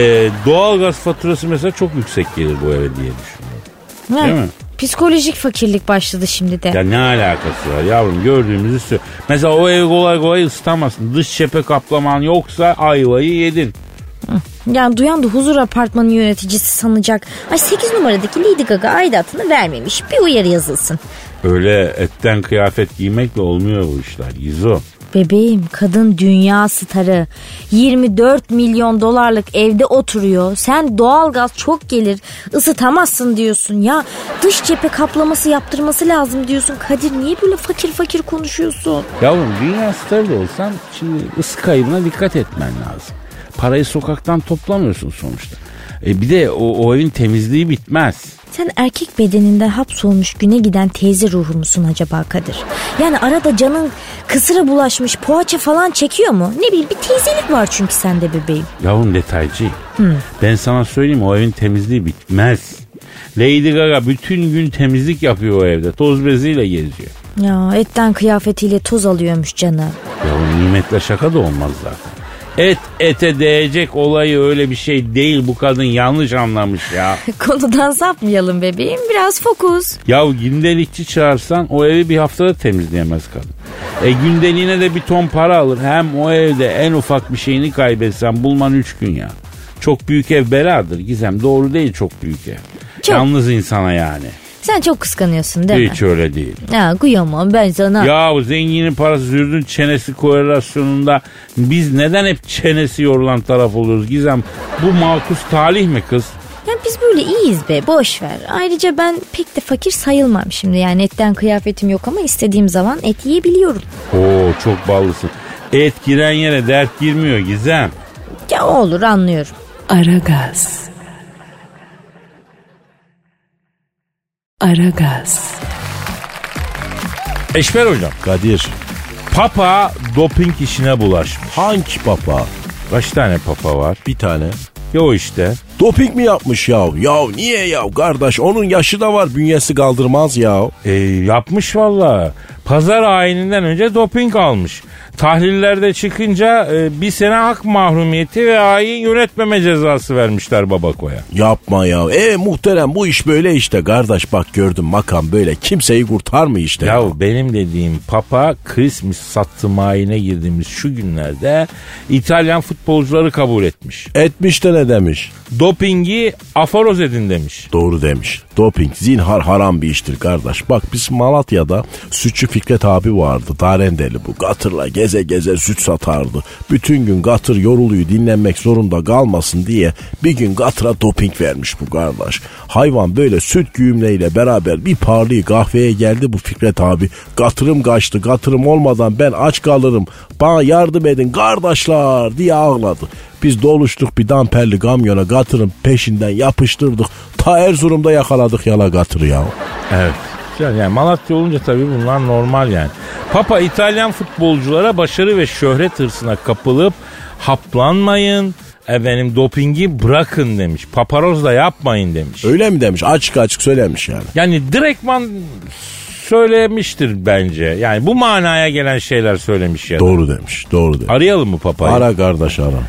doğalgaz faturası mesela çok yüksek gelir bu eve diye düşünüyorum. Değil mi? Psikolojik fakirlik başladı şimdi de. Ya ne alakası var yavrum gördüğümüzü sö- Mesela o evi kolay kolay ısıtamazsın. Dış cephe kaplaman yoksa ayvayı yedin. Yani duyan da huzur apartmanı yöneticisi sanacak. Ay 8 numaradaki Lady Gaga aidatını vermemiş. Bir uyarı yazılsın. Öyle etten kıyafet giymekle olmuyor bu işler. Gizo. Bebeğim kadın dünya starı 24 milyon dolarlık evde oturuyor. Sen doğalgaz çok gelir ısıtamazsın diyorsun. Ya dış cephe kaplaması yaptırması lazım diyorsun. Kadir niye böyle fakir fakir konuşuyorsun? Yavrum dünya starı da olsan şimdi ısı kaybına dikkat etmen lazım. Parayı sokaktan toplamıyorsun sonuçta. E bir de o, o evin temizliği bitmez. Sen erkek bedeninden hapsolmuş güne giden teyze ruhu musun acaba Kadir? Yani arada canın kısıra bulaşmış poğaça falan çekiyor mu? Ne bileyim bir teyzelik var çünkü sende bebeğim. Yavrum detaycı. Ben sana söyleyeyim o evin temizliği bitmez. Lady Gaga bütün gün temizlik yapıyor o evde. Toz beziyle geziyor. Ya etten kıyafetiyle toz alıyormuş canı. Yavrum nimetle şaka da olmaz zaten. Et ete değecek olayı öyle bir şey değil. Bu kadın yanlış anlamış ya. Konudan sapmayalım bebeğim biraz fokus. Ya gündelikçi çağırsan o evi bir haftada temizleyemez kadın. E gündeliğine de bir ton para alır. Hem o evde en ufak bir şeyini kaybetsen bulman üç gün ya. Çok büyük ev beladır Gizem. Doğru değil çok büyük ev. Çok. Yalnız insana yani. Sen çok kıskanıyorsun değil Hiç mi? öyle değil. Ya kıyamam ben sana. Ya zenginin parası zürdün çenesi korelasyonunda biz neden hep çenesi yorulan taraf oluyoruz Gizem? Bu makus talih mi kız? Ya biz böyle iyiyiz be boş ver. Ayrıca ben pek de fakir sayılmam şimdi. Yani etten kıyafetim yok ama istediğim zaman et yiyebiliyorum. Oo çok ballısın. Et giren yere dert girmiyor Gizem. Ya olur anlıyorum. Aragaz. Aragaz. Eşber hocam. Kadir Papa doping işine bulaşmış. hangi papa? Kaç tane papa var? Bir tane. Ya o işte. Doping mi yapmış ya? Ya niye ya kardeş onun yaşı da var bünyesi kaldırmaz ya. E, yapmış valla. Pazar ayininden önce doping almış. Tahlillerde çıkınca e, bir sene hak mahrumiyeti ve ayin yönetmeme cezası vermişler Babako'ya. Yapma ya. E muhterem bu iş böyle işte kardeş bak gördüm makam böyle kimseyi kurtarmıyor işte. Ya benim dediğim Papa Christmas sattı mayine girdiğimiz şu günlerde İtalyan futbolcuları kabul etmiş. Etmiş de ne demiş? Dopingi aforoz edin demiş. Doğru demiş. Doping zinhar haram bir iştir kardeş. Bak biz Malatya'da sütçü Fikret abi vardı. Darendeli bu. Gatırla geze geze süt satardı. Bütün gün gatır yoruluyu dinlenmek zorunda kalmasın diye bir gün gatıra doping vermiş bu kardeş. Hayvan böyle süt güğümleyle beraber bir parlayı kahveye geldi bu Fikret abi. Gatırım kaçtı. Gatırım olmadan ben aç kalırım. Bana yardım edin kardeşler diye ağladı. Biz doluştuk bir damperli kamyona gatırın peşinden yapıştırdık. Ta Erzurum'da yakaladık yala gatırı ya. Evet. Yani Malatya olunca tabii bunlar normal yani. Papa İtalyan futbolculara başarı ve şöhret hırsına kapılıp haplanmayın. Efendim dopingi bırakın demiş. Paparoz da yapmayın demiş. Öyle mi demiş? Açık açık söylemiş yani. Yani direktman söylemiştir bence. Yani bu manaya gelen şeyler söylemiş ya. da. Doğru demiş. Doğru demiş. Arayalım mı papayı? Ara kardeş ara.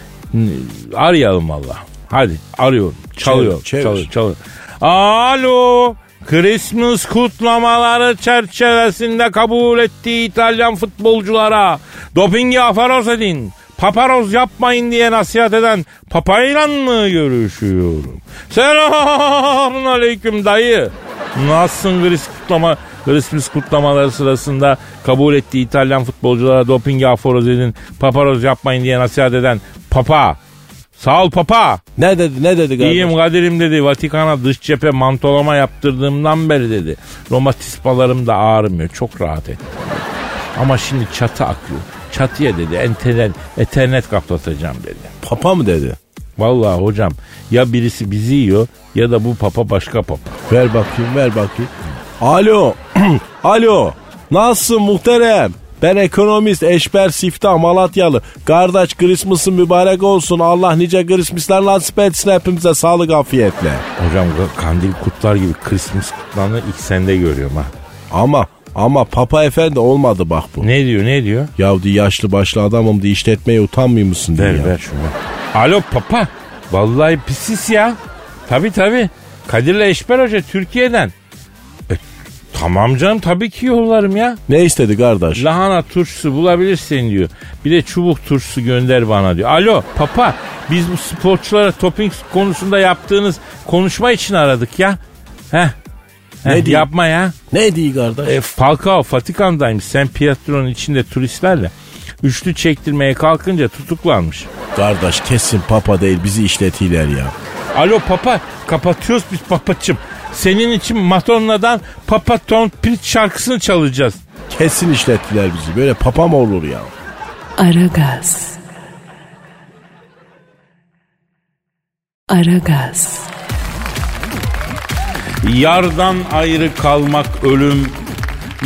Arayalım valla. Hadi arıyorum. Çalıyor, Çevir, çevir. çalıyor, çalıyor. Alo, Christmas kutlamaları çerçevesinde kabul ettiği İtalyan futbolculara dopingi afaroz edin. Paparoz yapmayın diye nasihat eden papayla mı görüşüyorum? Selamun aleyküm dayı. Nasılsın Christmas kutlama Christmas kutlamaları sırasında kabul ettiği İtalyan futbolculara dopingi aforoz edin, paparoz yapmayın diye nasihat eden papa. Sağ ol papa. Ne dedi ne dedi kardeş? İyiyim Kadir'im dedi. Vatikan'a dış cephe mantolama yaptırdığımdan beri dedi. Romatizmalarım da ağrımıyor. Çok rahat ettim. Ama şimdi çatı akıyor. Çatıya dedi internet, ethernet kaplatacağım dedi. Papa mı dedi? Vallahi hocam ya birisi bizi yiyor ya da bu papa başka papa. Ver bakayım ver bakayım. Alo. Alo. Nasılsın muhterem? Ben ekonomist Eşber Siftah Malatyalı. Kardeş Christmas'ın mübarek olsun. Allah nice Christmas'lar nasip etsin hepimize sağlık afiyetle. Hocam kandil kutlar gibi Christmas kutlarını ilk sende görüyorum ha. Ama ama Papa Efendi olmadı bak bu. Ne diyor ne diyor? Ya di yaşlı başlı adamım di işletmeye utanmıyor musun Ver ya. ver şunu. Alo papa. Vallahi pisiz ya. Tabi tabi. Kadir'le Eşber Hoca Türkiye'den. Tamam canım tabii ki yollarım ya. Ne istedi kardeş? Lahana turşusu bulabilirsin diyor. Bir de çubuk turşusu gönder bana diyor. Alo papa biz bu sporculara topping konusunda yaptığınız konuşma için aradık ya. Heh. Heh, Ne diyeyim? yapma ya. Ne diyor kardeş? E, Falcao Vatikan'daymış. Sen Pietro'nun içinde turistlerle üçlü çektirmeye kalkınca tutuklanmış. Kardeş kesin Papa değil bizi işletiler ya. Alo papa kapatıyoruz biz papacım. Senin için Madonna'dan Papa Don't Preach şarkısını çalacağız. Kesin işlettiler bizi. Böyle papa mı olur ya? Aragaz. Aragaz. Yardan ayrı kalmak ölüm.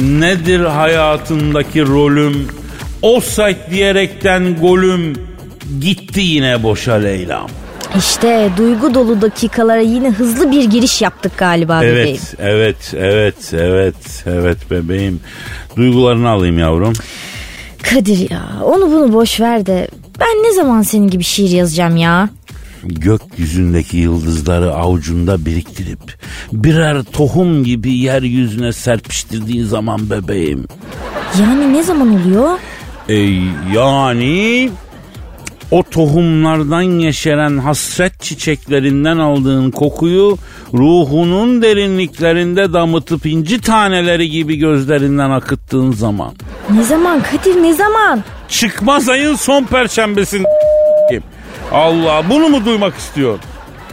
Nedir hayatındaki rolüm? Offside diyerekten golüm. Gitti yine boşa Leyla'm. İşte duygu dolu dakikalara yine hızlı bir giriş yaptık galiba bebeğim. Evet, evet, evet, evet, evet bebeğim. Duygularını alayım yavrum. Kadir ya onu bunu boş ver de ben ne zaman senin gibi şiir yazacağım ya? Gökyüzündeki yıldızları avucunda biriktirip birer tohum gibi yeryüzüne serpiştirdiği zaman bebeğim. Yani ne zaman oluyor? E, yani o tohumlardan yeşeren hasret çiçeklerinden aldığın kokuyu ruhunun derinliklerinde damıtıp inci taneleri gibi gözlerinden akıttığın zaman. Ne zaman Kadir ne zaman? Çıkmaz ayın son perşembesin. Allah bunu mu duymak istiyor?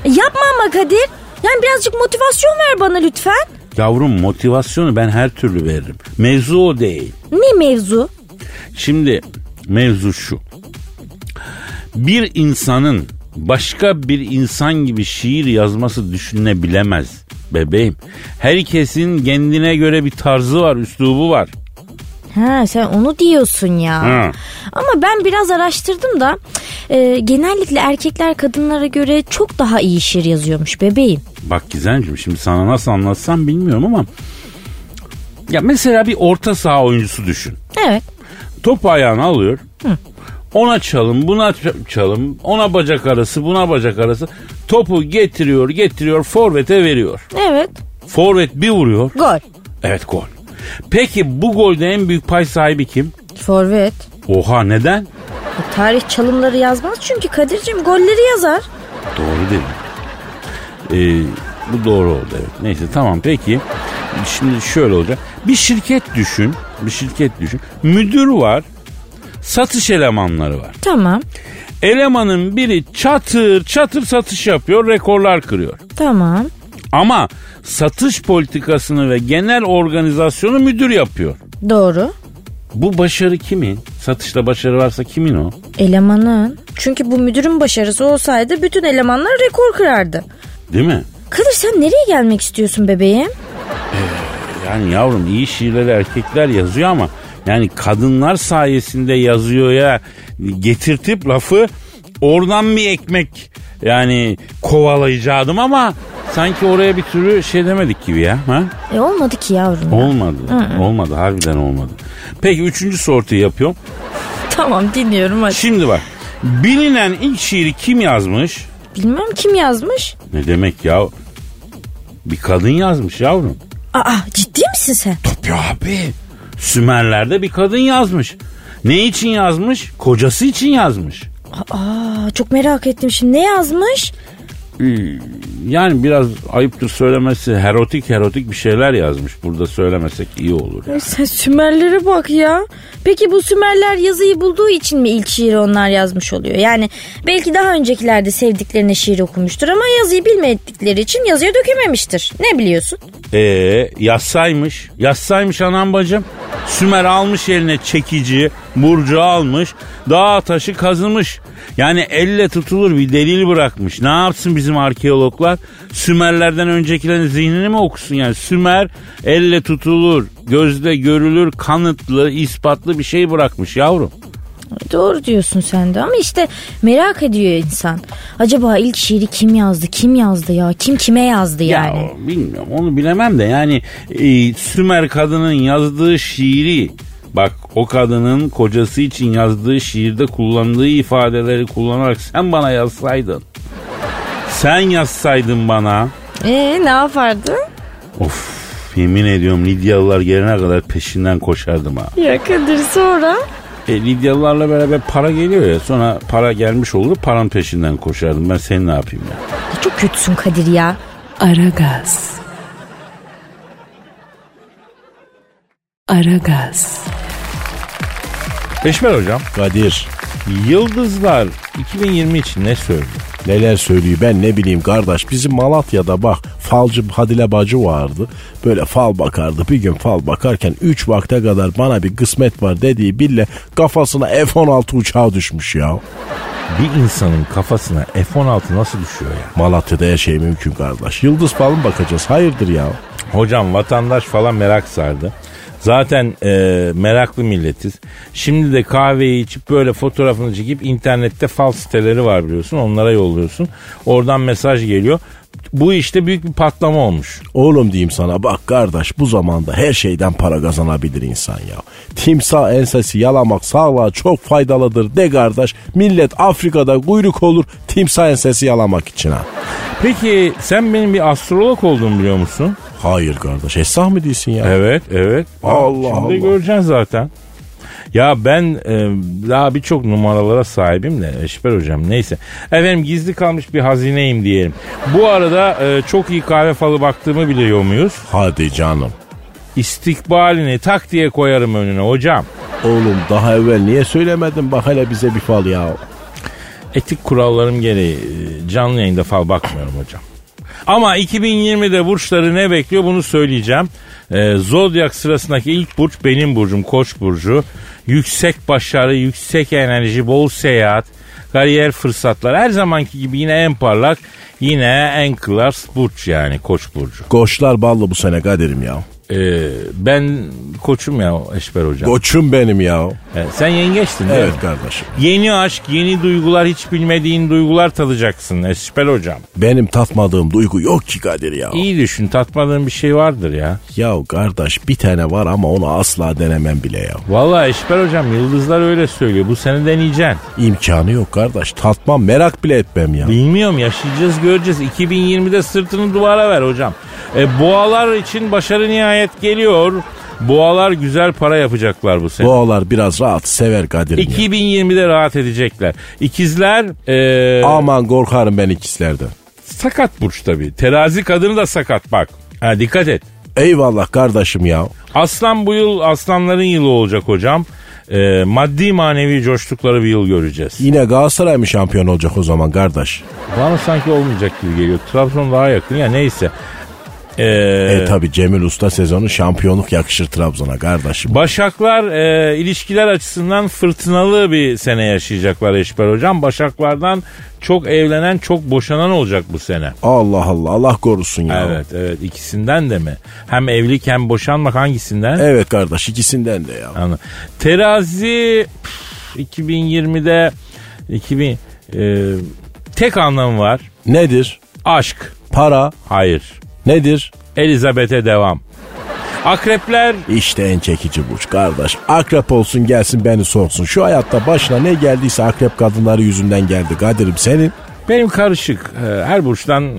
Yapma ama Kadir. Yani birazcık motivasyon ver bana lütfen. Yavrum motivasyonu ben her türlü veririm. Mevzu o değil. Ne mevzu? Şimdi mevzu şu. Bir insanın başka bir insan gibi şiir yazması düşünülebilemez bebeğim. Herkesin kendine göre bir tarzı var, üslubu var. Ha sen onu diyorsun ya. Ha. Ama ben biraz araştırdım da e, genellikle erkekler kadınlara göre çok daha iyi şiir yazıyormuş bebeğim. Bak Gizemciğim şimdi sana nasıl anlatsam bilmiyorum ama ya mesela bir orta saha oyuncusu düşün. Evet. Topu ayağına alıyor. Ona çalım, buna çalım, ona bacak arası, buna bacak arası. Topu getiriyor, getiriyor, forvete veriyor. Evet. Forvet bir vuruyor. Gol. Evet gol. Peki bu golde en büyük pay sahibi kim? Forvet. Oha neden? E, tarih çalımları yazmaz çünkü Kadir'cim golleri yazar. Doğru dedim. Ee, bu doğru oldu evet. Neyse tamam peki. Şimdi şöyle olacak. Bir şirket düşün. Bir şirket düşün. Müdür var. Satış elemanları var. Tamam. Elemanın biri çatır çatır satış yapıyor. Rekorlar kırıyor. Tamam. Ama satış politikasını ve genel organizasyonu müdür yapıyor. Doğru. Bu başarı kimin? Satışta başarı varsa kimin o? Elemanın. Çünkü bu müdürün başarısı olsaydı bütün elemanlar rekor kırardı. Değil mi? Kadir sen nereye gelmek istiyorsun bebeğim? Yani yavrum iyi şiirleri erkekler yazıyor ama yani kadınlar sayesinde yazıyor ya getirtip lafı oradan bir ekmek yani kovalayacaktım ama sanki oraya bir türlü şey demedik gibi ya. Ha? E olmadı ki yavrum. ya. Olmadı. Olmadı. Harbiden olmadı. Peki üçüncü sortuyu yapıyorum. Tamam dinliyorum hadi. Şimdi bak. Bilinen ilk şiiri kim yazmış? Bilmem kim yazmış. Ne demek ya? Bir kadın yazmış yavrum. Aa ciddi misin sen? Tabii abi. Sümerler'de bir kadın yazmış. Ne için yazmış? Kocası için yazmış. Aa çok merak ettim şimdi ne yazmış? Ee, Yani biraz ayıptır söylemesi erotik erotik bir şeyler yazmış. Burada söylemesek iyi olur. Ay sen Sümerlere bak ya. Peki bu Sümerler yazıyı bulduğu için mi ilk şiiri onlar yazmış oluyor? Yani belki daha öncekilerde sevdiklerine şiir okumuştur ama yazıyı bilmedikleri için yazıya dökememiştir. Ne biliyorsun? Ee, yazsaymış. Yazsaymış anam bacım. Sümer almış eline çekici, burcu almış, dağ taşı kazımış. Yani elle tutulur bir delil bırakmış. Ne yapsın bizim arkeologlar? Sümerlerden öncekilerin zihnini mi okusun yani? Sümer elle tutulur, gözle görülür, kanıtlı, ispatlı bir şey bırakmış yavrum. Doğru diyorsun sen de ama işte merak ediyor insan. Acaba ilk şiiri kim yazdı? Kim yazdı ya? Kim kime yazdı yani? Ya bilmiyorum onu bilemem de yani e, Sümer kadının yazdığı şiiri bak o kadının kocası için yazdığı şiirde kullandığı ifadeleri kullanarak sen bana yazsaydın. Sen yazsaydın bana. Ee ne yapardı? Of yemin ediyorum Lidyalılar gelene kadar peşinden koşardım ha. Ya Kadir sonra? E, Lidyalılarla beraber para geliyor ya sonra para gelmiş olur paranın peşinden koşardım. Ben seni ne yapayım ya? Çok kötüsün Kadir ya. Aragaz. Aragaz. Eşmer hocam Kadir yıldızlar 2020 için ne söylüyor? neler söylüyor ben ne bileyim kardeş bizim Malatya'da bak falcı Hadile bacı vardı. Böyle fal bakardı bir gün fal bakarken 3 vakte kadar bana bir kısmet var dediği bille kafasına F-16 uçağı düşmüş ya. Bir insanın kafasına F-16 nasıl düşüyor ya? Malatya'da her şey mümkün kardeş. Yıldız falan bakacağız hayırdır ya. Hocam vatandaş falan merak sardı. Zaten e, meraklı milletiz. Şimdi de kahveyi içip böyle fotoğrafını çekip internette fal siteleri var biliyorsun. Onlara yolluyorsun. Oradan mesaj geliyor. Bu işte büyük bir patlama olmuş. Oğlum diyeyim sana bak kardeş bu zamanda her şeyden para kazanabilir insan ya. Timsah ensesi yalamak sağlığa çok faydalıdır de kardeş. Millet Afrika'da kuyruk olur timsah ensesi yalamak için ha. Peki sen benim bir astrolog olduğumu biliyor musun? Hayır kardeş esah mı değilsin ya? Evet, evet. Allah Şimdi Allah. göreceksin zaten. Ya ben e, daha birçok numaralara sahibim de Eşber hocam neyse. Efendim gizli kalmış bir hazineyim diyelim. Bu arada e, çok iyi kahve falı baktığımı biliyor muyuz? Hadi canım. İstikbalini tak diye koyarım önüne hocam. Oğlum daha evvel niye söylemedin bak hele bize bir fal ya. Etik kurallarım gereği e, canlı yayında fal bakmıyorum hocam. Ama 2020'de burçları ne bekliyor bunu söyleyeceğim. Ee, Zodyak sırasındaki ilk burç benim burcum Koç burcu. Yüksek başarı, yüksek enerji, bol seyahat, kariyer fırsatlar. Her zamanki gibi yine en parlak, yine en klas burç yani Koç burcu. Koçlar ballı bu sene Kadir'im ya. Ee, ben koçum ya Eşber hocam. Koçum benim ya. Evet, sen yengeçtin değil Evet mi? kardeşim. Yeni aşk, yeni duygular, hiç bilmediğin duygular tadacaksın Eşber hocam. Benim tatmadığım duygu yok ki Kadir ya. İyi düşün tatmadığın bir şey vardır ya. Ya kardeş bir tane var ama onu asla denemem bile ya. Vallahi Eşber hocam yıldızlar öyle söylüyor. Bu sene deneyeceksin. İmkanı yok kardeş. Tatmam merak bile etmem ya. Bilmiyorum yaşayacağız göreceğiz. 2020'de sırtını duvara ver hocam. E, boğalar için başarı nihayet geliyor. Boğalar güzel para yapacaklar bu sene. Boğalar biraz rahat sever Kadir'im ya. 2020'de rahat edecekler. İkizler e, Aman korkarım ben ikizlerden. sakat burç tabii. Terazi kadını da sakat bak. Ha, dikkat et. Eyvallah kardeşim ya. Aslan bu yıl aslanların yılı olacak hocam. E, maddi manevi coştukları bir yıl göreceğiz. Yine Galatasaray mı şampiyon olacak o zaman kardeş? Bana sanki olmayacak gibi geliyor. Trabzon daha yakın ya neyse. E, E tabi Cemil Usta sezonu şampiyonluk yakışır Trabzon'a kardeşim. Başaklar e, ilişkiler açısından fırtınalı bir sene yaşayacaklar Eşber Hocam. Başaklardan çok evlenen çok boşanan olacak bu sene. Allah Allah Allah korusun ya. Evet evet ikisinden de mi? Hem evlilik hem boşanmak hangisinden? Evet kardeş ikisinden de ya. Anladım. Terazi püf, 2020'de 2000 e, tek anlamı var. Nedir? Aşk. Para. Hayır. Nedir? Elizabeth'e devam. Akrepler İşte en çekici burç kardeş. Akrep olsun gelsin beni sorsun. Şu hayatta başına ne geldiyse akrep kadınları yüzünden geldi. Kadir'im senin. Benim karışık. Ee, Her burçtan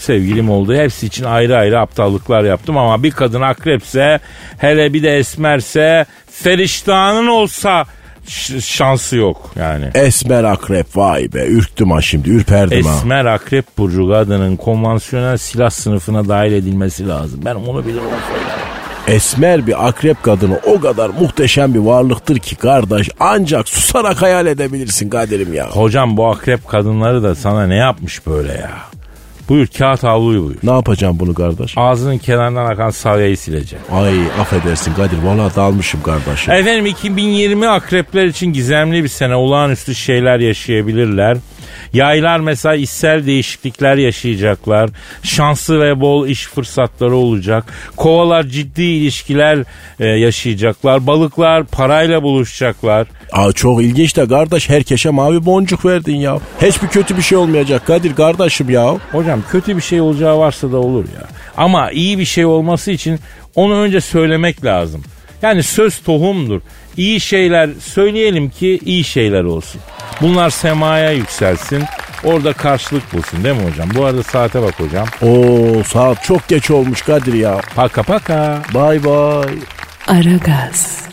sevgilim oldu. Hepsi için ayrı ayrı aptallıklar yaptım ama bir kadın akrepse hele bir de esmerse feriştahının olsa ş- şansı yok yani. Esmer akrep vay be ürktüm ha şimdi ürperdim ha. Esmer akrep burcu kadının konvansiyonel silah sınıfına dahil edilmesi lazım. Ben onu bilirim onu söylerim. Esmer bir akrep kadını o kadar muhteşem bir varlıktır ki kardeş ancak susarak hayal edebilirsin Kadir'im ya. Hocam bu akrep kadınları da sana ne yapmış böyle ya? Buyur kağıt havluyu buyur. Ne yapacağım bunu kardeş? Ağzının kenarından akan salyayı sileceksin. Ay affedersin Kadir valla dalmışım kardeşim. Efendim 2020 akrepler için gizemli bir sene olağanüstü şeyler yaşayabilirler. Yaylar mesela içsel değişiklikler yaşayacaklar. Şanslı ve bol iş fırsatları olacak. Kovalar ciddi ilişkiler e, yaşayacaklar. Balıklar parayla buluşacaklar. Aa, çok ilginç de kardeş herkese mavi boncuk verdin ya. Hiçbir kötü bir şey olmayacak Kadir kardeşim ya. Hocam kötü bir şey olacağı varsa da olur ya. Ama iyi bir şey olması için onu önce söylemek lazım. Yani söz tohumdur. İyi şeyler söyleyelim ki iyi şeyler olsun. Bunlar semaya yükselsin. Orada karşılık bulsun değil mi hocam? Bu arada saate bak hocam. Oo saat çok geç olmuş Kadir ya. Paka paka. Bay bay. Aragaz.